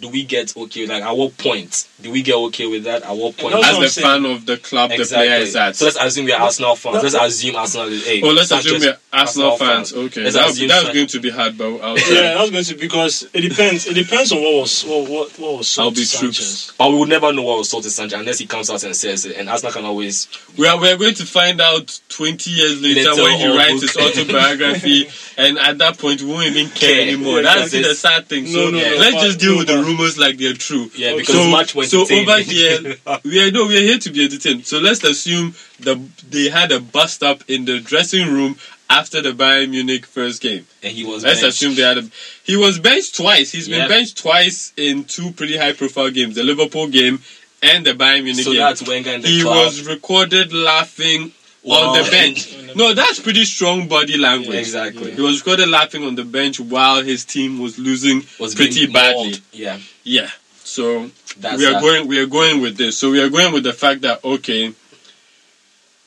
do we get okay? Like, at what point do we get okay with that? At what point? That's As the saying. fan of the club the player is at. So let's assume we're Arsenal fans. No, Let's assume Arsenal is. Hey, oh, let's Sanchez- assume we're Arsenal fans. fan. Okay, Let's that, assume that's going to be hard, but I'll Yeah, try. that's going to be because it depends. It depends on what was what what, what was sold I'll be to troops. Sanchez. But we would never know what was sold to Sanchez unless he comes out and says it. And Arsenal can always. We are, we are going to find out 20 years later Later when he on, writes his autobiography, and at that point, we won't even care Care. anymore. Yeah, That's that's the sad thing. No, So no, no, let's but- just deal with the but- rumors like they're true. Yeah, because so, much for so over here, we are no, we are here to be entertained. So let's assume that they had a bust up in the dressing room after the Bayern Munich first game. and he was. Let's benched. assume they had a. He was benched twice. He's Yeah. been benched twice in two pretty high profile games: the Liverpool game and the Bayern Munich So game. that's Wenger in the he club. was recorded laughing Wow. on the bench. No, that's pretty strong body language. Exactly. He was recorded laughing on the bench while his team was losing was pretty badly. mauled. Yeah, Yeah. So that's we are that. going we are going with this. So we are going with the fact that okay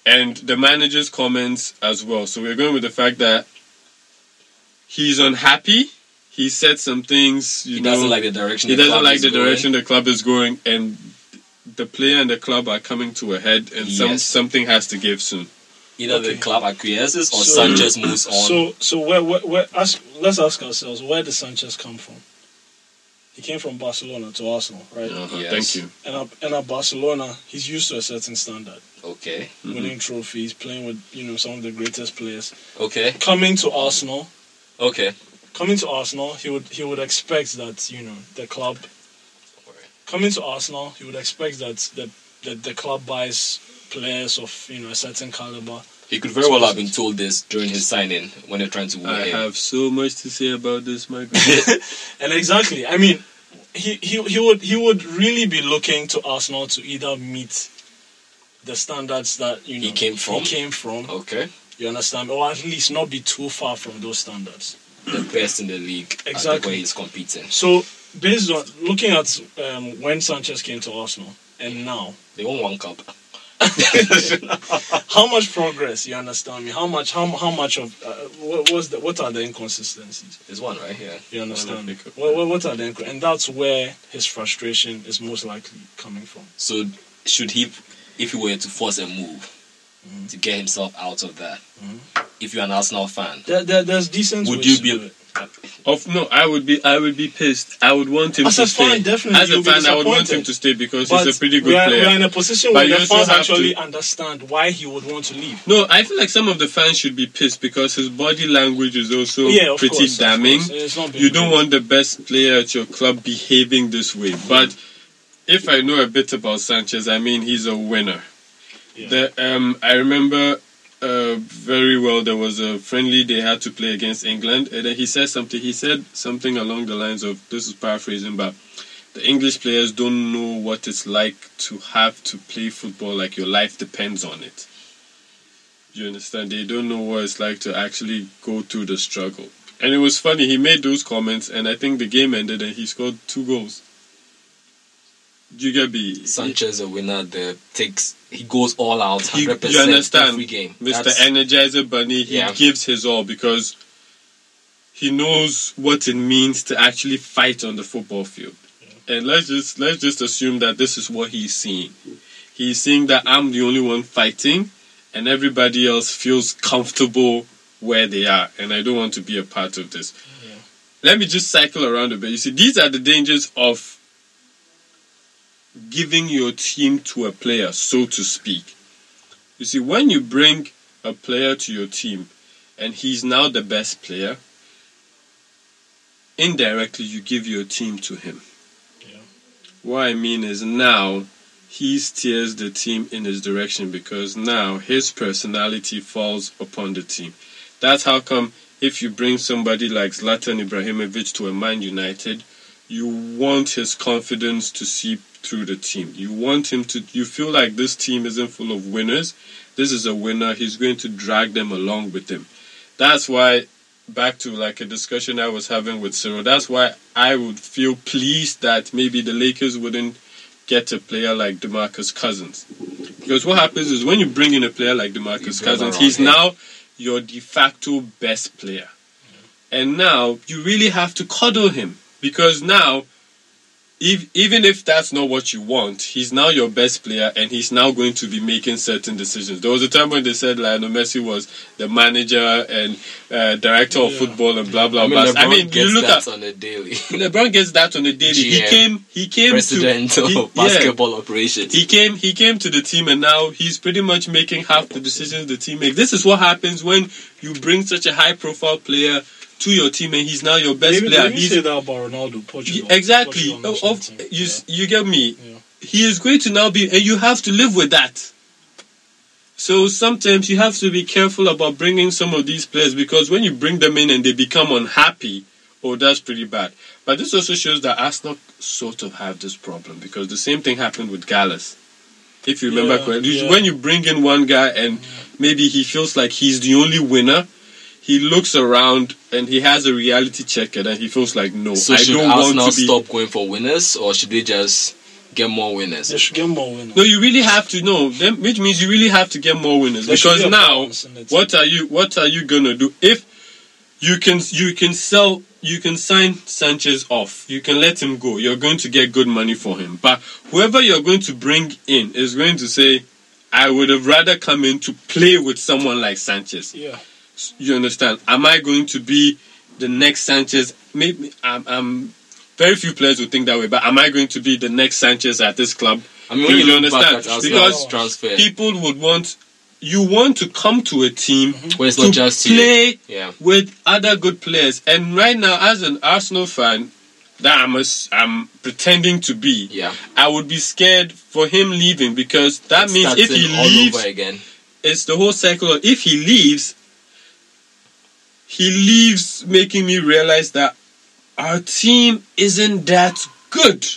and the manager's comments as well. So we're going with the fact that he's unhappy. He said some things, you He know, doesn't like the direction. he doesn't like the going. direction the club is going and the player and the club are coming to a head and some something has to give soon. Either the club acquiesces or So- Sanchez moves on. So so where where, where ask, let's ask ourselves where did Sanchez come from? He came from Barcelona to Arsenal, right? Uh-huh, Yes. Thank you. And at, and at Barcelona, he's used to a certain standard, okay, Mhm. winning trophies, playing with you know some of the greatest players. okay, Coming to Arsenal, okay. coming to Arsenal, he would he would expect that you know the club. Coming to Arsenal, you would expect that the that the club buys players of you know a certain caliber. He could very well have been told this during his signing when they're trying to win I him. have so much to say about this, Michael. And exactly, I mean, he, he he would he would really be looking to Arsenal to either meet the standards that you know He came from? He came from. Okay, You understand, or at least not be too far from those standards. the best in the league. At the Exactly. way he's competing. So, based on looking at um, when Sanchez came to Arsenal and now, They won one cup. how much progress? You understand me? How much? How how much of uh, what was the what are the inconsistencies? There's one right here. You understand me? What, what, what are the and that's where his frustration is most likely coming from. So should he, if he were to force a move Mhm. to get himself out of that, Mhm. if you're an Arsenal fan? There, there, there's decent Would you be-. Of no, I would be I would be pissed. I would want him As to stay. fan, definitely, As a fan, I would want him to stay because But he's a pretty we good player. we are in a position But where you the fans actually to- understand why he would want to leave. No, I feel like some of the fans should be pissed because his body language is also Yeah, pretty course, damning. course. It's not You don't good. want the best player at your club behaving this way. But if I know a bit about Sanchez, I mean he's a winner. Yeah. The, um, I remember uh, very well there was a friendly they had to play against England, and then he said something. He said something along the lines of this is paraphrasing, but the English players don't know what it's like to have to play football like your life depends on it. You understand? They don't know what it's like to actually go through the struggle. And it was funny, he made those comments, and I think the game ended and he scored two goals. Do you get me? Sanchez, a winner, the takes he goes all out, He- hundred you understand, every game. Mr. That's- Energizer Bunny, he Yeah. gives his all because he knows what it means to actually fight on the football field. And let's just let's just assume that this is what he's seeing. He's seeing that I'm the only one fighting and everybody else feels comfortable where they are and I don't want to be a part of this. Yeah. Let me just cycle around a bit. You see, these are the dangers of giving your team to a player, so to speak. You see, when you bring a player to your team and he's now the best player, indirectly you give your team to him. Yeah. What I mean is now he steers the team in his direction because now his personality falls upon the team. That's how come if you bring somebody like Zlatan Ibrahimovic to a Man United, you want his confidence to seep through the team. You want him to you feel like this team isn't full of winners. This is a winner. He's going to drag them along with him. That's why back to like a discussion I was having with Cyril. That's why I would feel pleased that maybe the Lakers wouldn't get a player like DeMarcus Cousins. Because what happens is when you bring in a player like DeMarcus You Cousins, he's now your de facto best player. And now you really have to cuddle him because now if, even if that's not what you want, he's now your best player and he's now going to be making certain decisions. There was a time when they said Lionel Messi was the manager and uh, director of Yeah. football and blah blah blah. I mean, blah. LeBron I mean, gets you look that at on a daily. LeBron gets that on a daily. He came, he came President to of he- yeah. basketball operations. He came he came to the team and now he's pretty much making half the decisions the team makes. This is what happens when you bring such a high profile player to your team and he's now your best Maybe, player. maybe He's say that about Ronaldo, Portugal. exactly Portugal of- you Yeah. you get me. Yeah. He is going to now be and you have to live with that. So sometimes you have to be careful about bringing some of these players because when you bring them in and they become unhappy, oh, that's pretty bad. But this also shows that Arsenal sort of have this problem because the same thing happened with Gallas. If you remember Yeah, correctly, yeah. when you bring in one guy and maybe he feels like he's the only winner, he looks around and he has a reality check and he feels like, no, so I should don't Arsenal want to be. stop going for winners, or should they just get more winners? They should get more winners. No, you really have to know. Then, which means you really have to get more winners There because be now, balance in the team. what are you? What are you gonna do if you can? You can sell. You can sign Sanchez off. You can let him go. You're going to get good money for him. But whoever you're going to bring in is going to say, "I would have rather come in to play with someone like Sanchez." Yeah. You understand? Am I going to be the next Sanchez? Maybe I'm. I'm very few players would think that way, but am I going to be the next Sanchez at this club? I mean, Do you, you understand? Because transfer, people would want you want to come to a team mhm. Where it's to not just play yeah, with other good players. And right now, as an Arsenal fan, that I'm, a I'm pretending to be, yeah. I would be scared for him leaving because that It's means if he leaves, again. it's the whole cycle. Of, if he leaves, he leaves, making me realize that our team isn't that good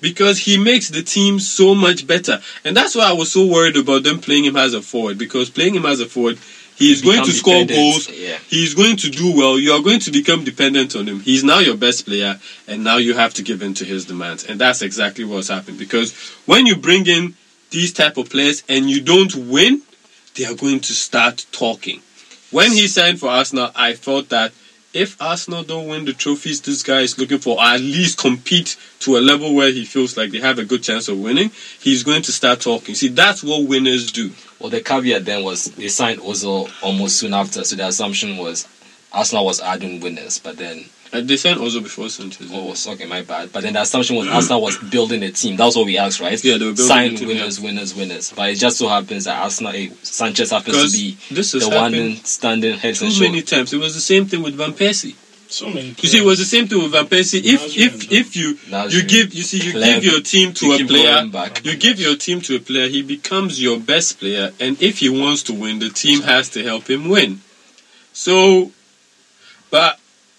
because he makes the team so much better. And that's why I was so worried about them playing him as a forward because playing him as a forward, he is going to score dependent. goals. Yeah. He's going to do well. You are going to become dependent on him. He's now your best player, and now you have to give in to his demands. And that's exactly what's happened. Because when you bring in these type of players and you don't win, they are going to start talking. When he signed for Arsenal, I thought that if Arsenal don't win the trophies this guy is looking for, or at least compete to a level where he feels like they have a good chance of winning, he's going to start talking. See, that's what winners do. Well, the caveat then was they signed Ozil almost soon after, so the assumption was Arsenal was adding winners, but then And they signed Ozil before Sanchez. oh, was okay, my bad. But then the assumption was Arsenal was building a team. That's what we asked, right? Yeah, they were building Sign a team, winners, winners, winners. But it just so happens that Arsenal, eh, Sanchez happens to be this has the one standing head too and many times. It was the same thing with Van Persie. So many. You see, it was the same thing with Van Persie. If That's if right, if you That's you give you see you Clever. give your team to a player, you give your team to a player, he becomes your best player, and if he wants to win, the team has to help him win. So, but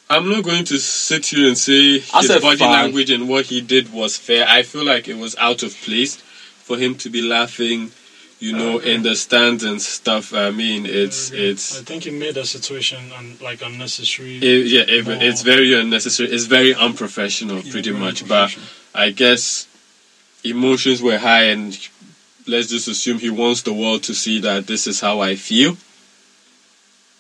I'm not going to sit here and say As his a body fan- language and what he did was fair. I feel like it was out of place for him to be laughing, you know, uh, in the stands and stuff. I mean, it's it's. I think it made the situation un- like unnecessary. It, yeah, it, it's very unnecessary. It's very unprofessional, Yeah, pretty very much. But. I guess emotions were high, and let's just assume he wants the world to see that this is how I feel.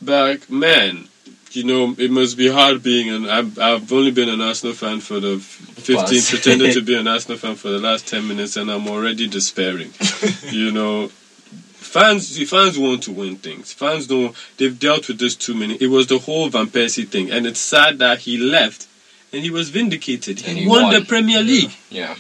But man, you know, it must be hard being an. I've, I've only been an Arsenal fan for the fifteen, Past. pretended to be an Arsenal fan for the last ten minutes, and I'm already despairing. you know, fans fans want to win things. Fans don't. They've dealt with this too many. It was the whole Van Persie thing, and it's sad that he left, and he was vindicated. He, he won, won. the Premier League. Yeah.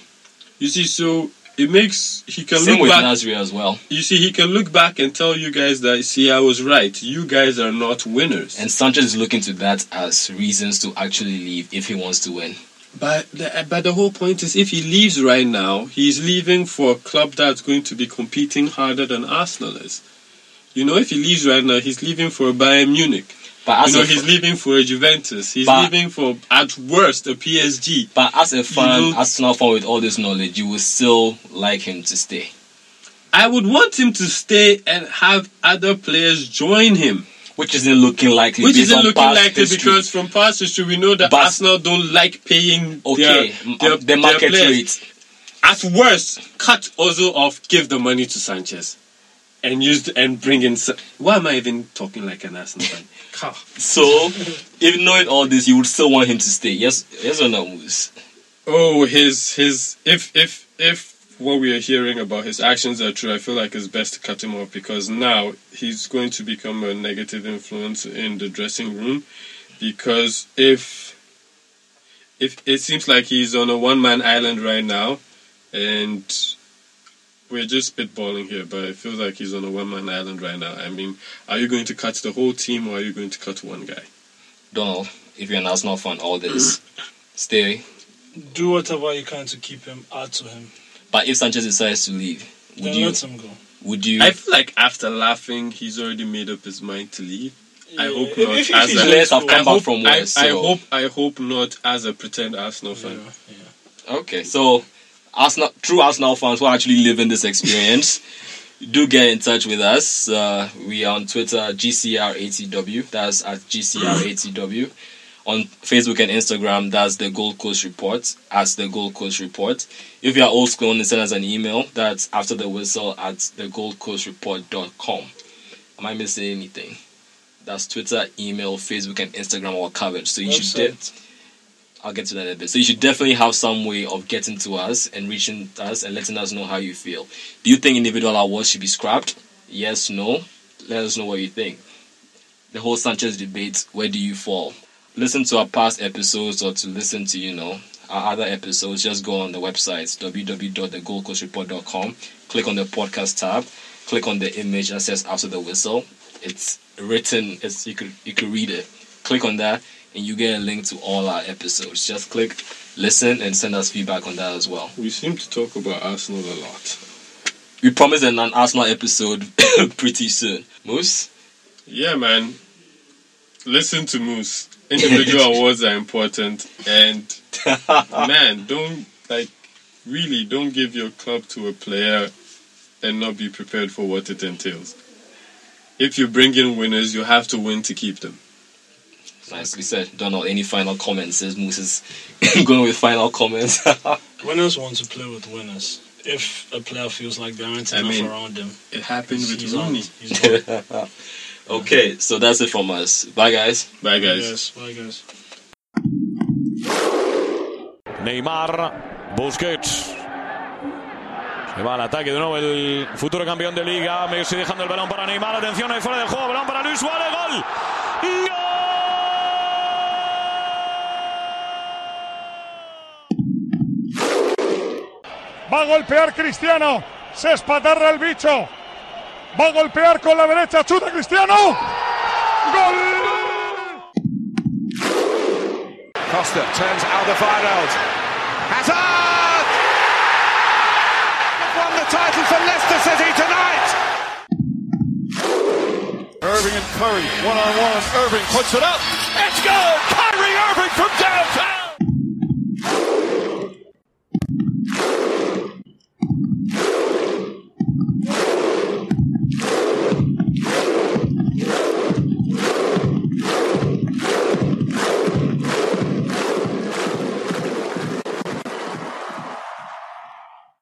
You see, so it makes he can Same look with back. Nasri as well. You see, he can look back and tell you guys that see, I was right. You guys are not winners. And Sanchez is looking to that as reasons to actually leave if he wants to win. But the, but the whole point is, if he leaves right now, he's leaving for a club that's going to be competing harder than Arsenal is. You know, if he leaves right now, he's leaving for a Bayern Munich. But as you know, he's leaving for a Juventus. He's But- leaving for, at worst, a PSG. but as a fan, know- Arsenal fan with all this knowledge, you would still like him to stay. I would want him to stay and have other players join him. Which isn't looking likely. Which isn't looking likely history. because from past history we know that But- Arsenal don't like paying okay, their, their, the their market players. rate. At worst, cut Ozil off, give the money to Sanchez, and use the, and bring in. Why am I even talking like an ass? So, even knowing all this, you would still want him to stay. Yes, yes or no, Moose? Oh, his his if if if what we are hearing about his actions are true, I feel like it's best to cut him off because now he's going to become a negative influence in the dressing room. Because if if it seems like he's on a one man island right now, and we're just spitballing here, but it feels like he's on a one man island right now. I mean, are you going to cut the whole team or are you going to cut one guy? Donald, if you're an Arsenal fan, all this, stay. Do whatever you can to keep him, add to him. But if Sanchez decides to leave, would Then you? let him go. Would you? I feel like after laughing, he's already made up his mind to leave. I Yeah, hope not. if- if as he's a- Players have come to back hope, from I, West. I so- hope I hope not as a pretend Arsenal fan. Yeah, yeah. Okay, so Arsenal, true Arsenal fans who are actually living this experience, do get in touch with us. Uh, we are on Twitter GCRATW. That's at GCRATW. On Facebook and Instagram, that's the Gold Coast Report. As the Gold Coast Report. If you are old school, and send us an email. That's after the whistle at the Gold Coast Report.com. Am I missing anything? That's Twitter, email, Facebook, and Instagram all covered. So you should. De- Website. I'll get to that in a bit. So you should definitely have some way of getting to us and reaching us and letting us know how you feel. Do you think individual awards should be scrapped? Yes, no. Let us know what you think. The whole Sanchez debate, where do you fall? Listen to our past episodes or to listen to, you know, our other episodes, just go on the website www.thegoldcoastreport.com. Click on the podcast tab. Click on the image that says after the whistle. It's written, it's you could you could read it. Click on that and you get a link to all our episodes. Just click, listen, and send us feedback on that as well. We seem to talk about Arsenal a lot. We promise an Arsenal episode pretty soon. Moose, Yeah, man. Listen to Moose. Individual awards are important, and man, don't like really don't give your club to a player and not be prepared for what it entails. If you bring in winners, you have to win to keep them. Nicely said. Donald, any final comments? Says Moose is going with final comments. Winners want to play with winners. If a player feels like there aren't I enough mean, around him, It happened with he's. Rooney. He's gone. Okay, so that's it from us. Bye, guys. Bye, guys. Yes, bye guys. Neymar, Busquets. Se va al ataque de nuevo el futuro campeón de liga. Messi dejando el balón para Neymar. Atención ahí fuera del juego. Balón para Luis Suárez. Gol. Va a golpear Cristiano. Se espatarra el bicho. Va a golpear con la derecha. Chuta Cristiano. Gol. Costa turns Alderweireld. Hazard! Won the title for Leicester City tonight! Irving and Curry one on one. Irving puts it up. It's good. Kyrie Irving from downtown.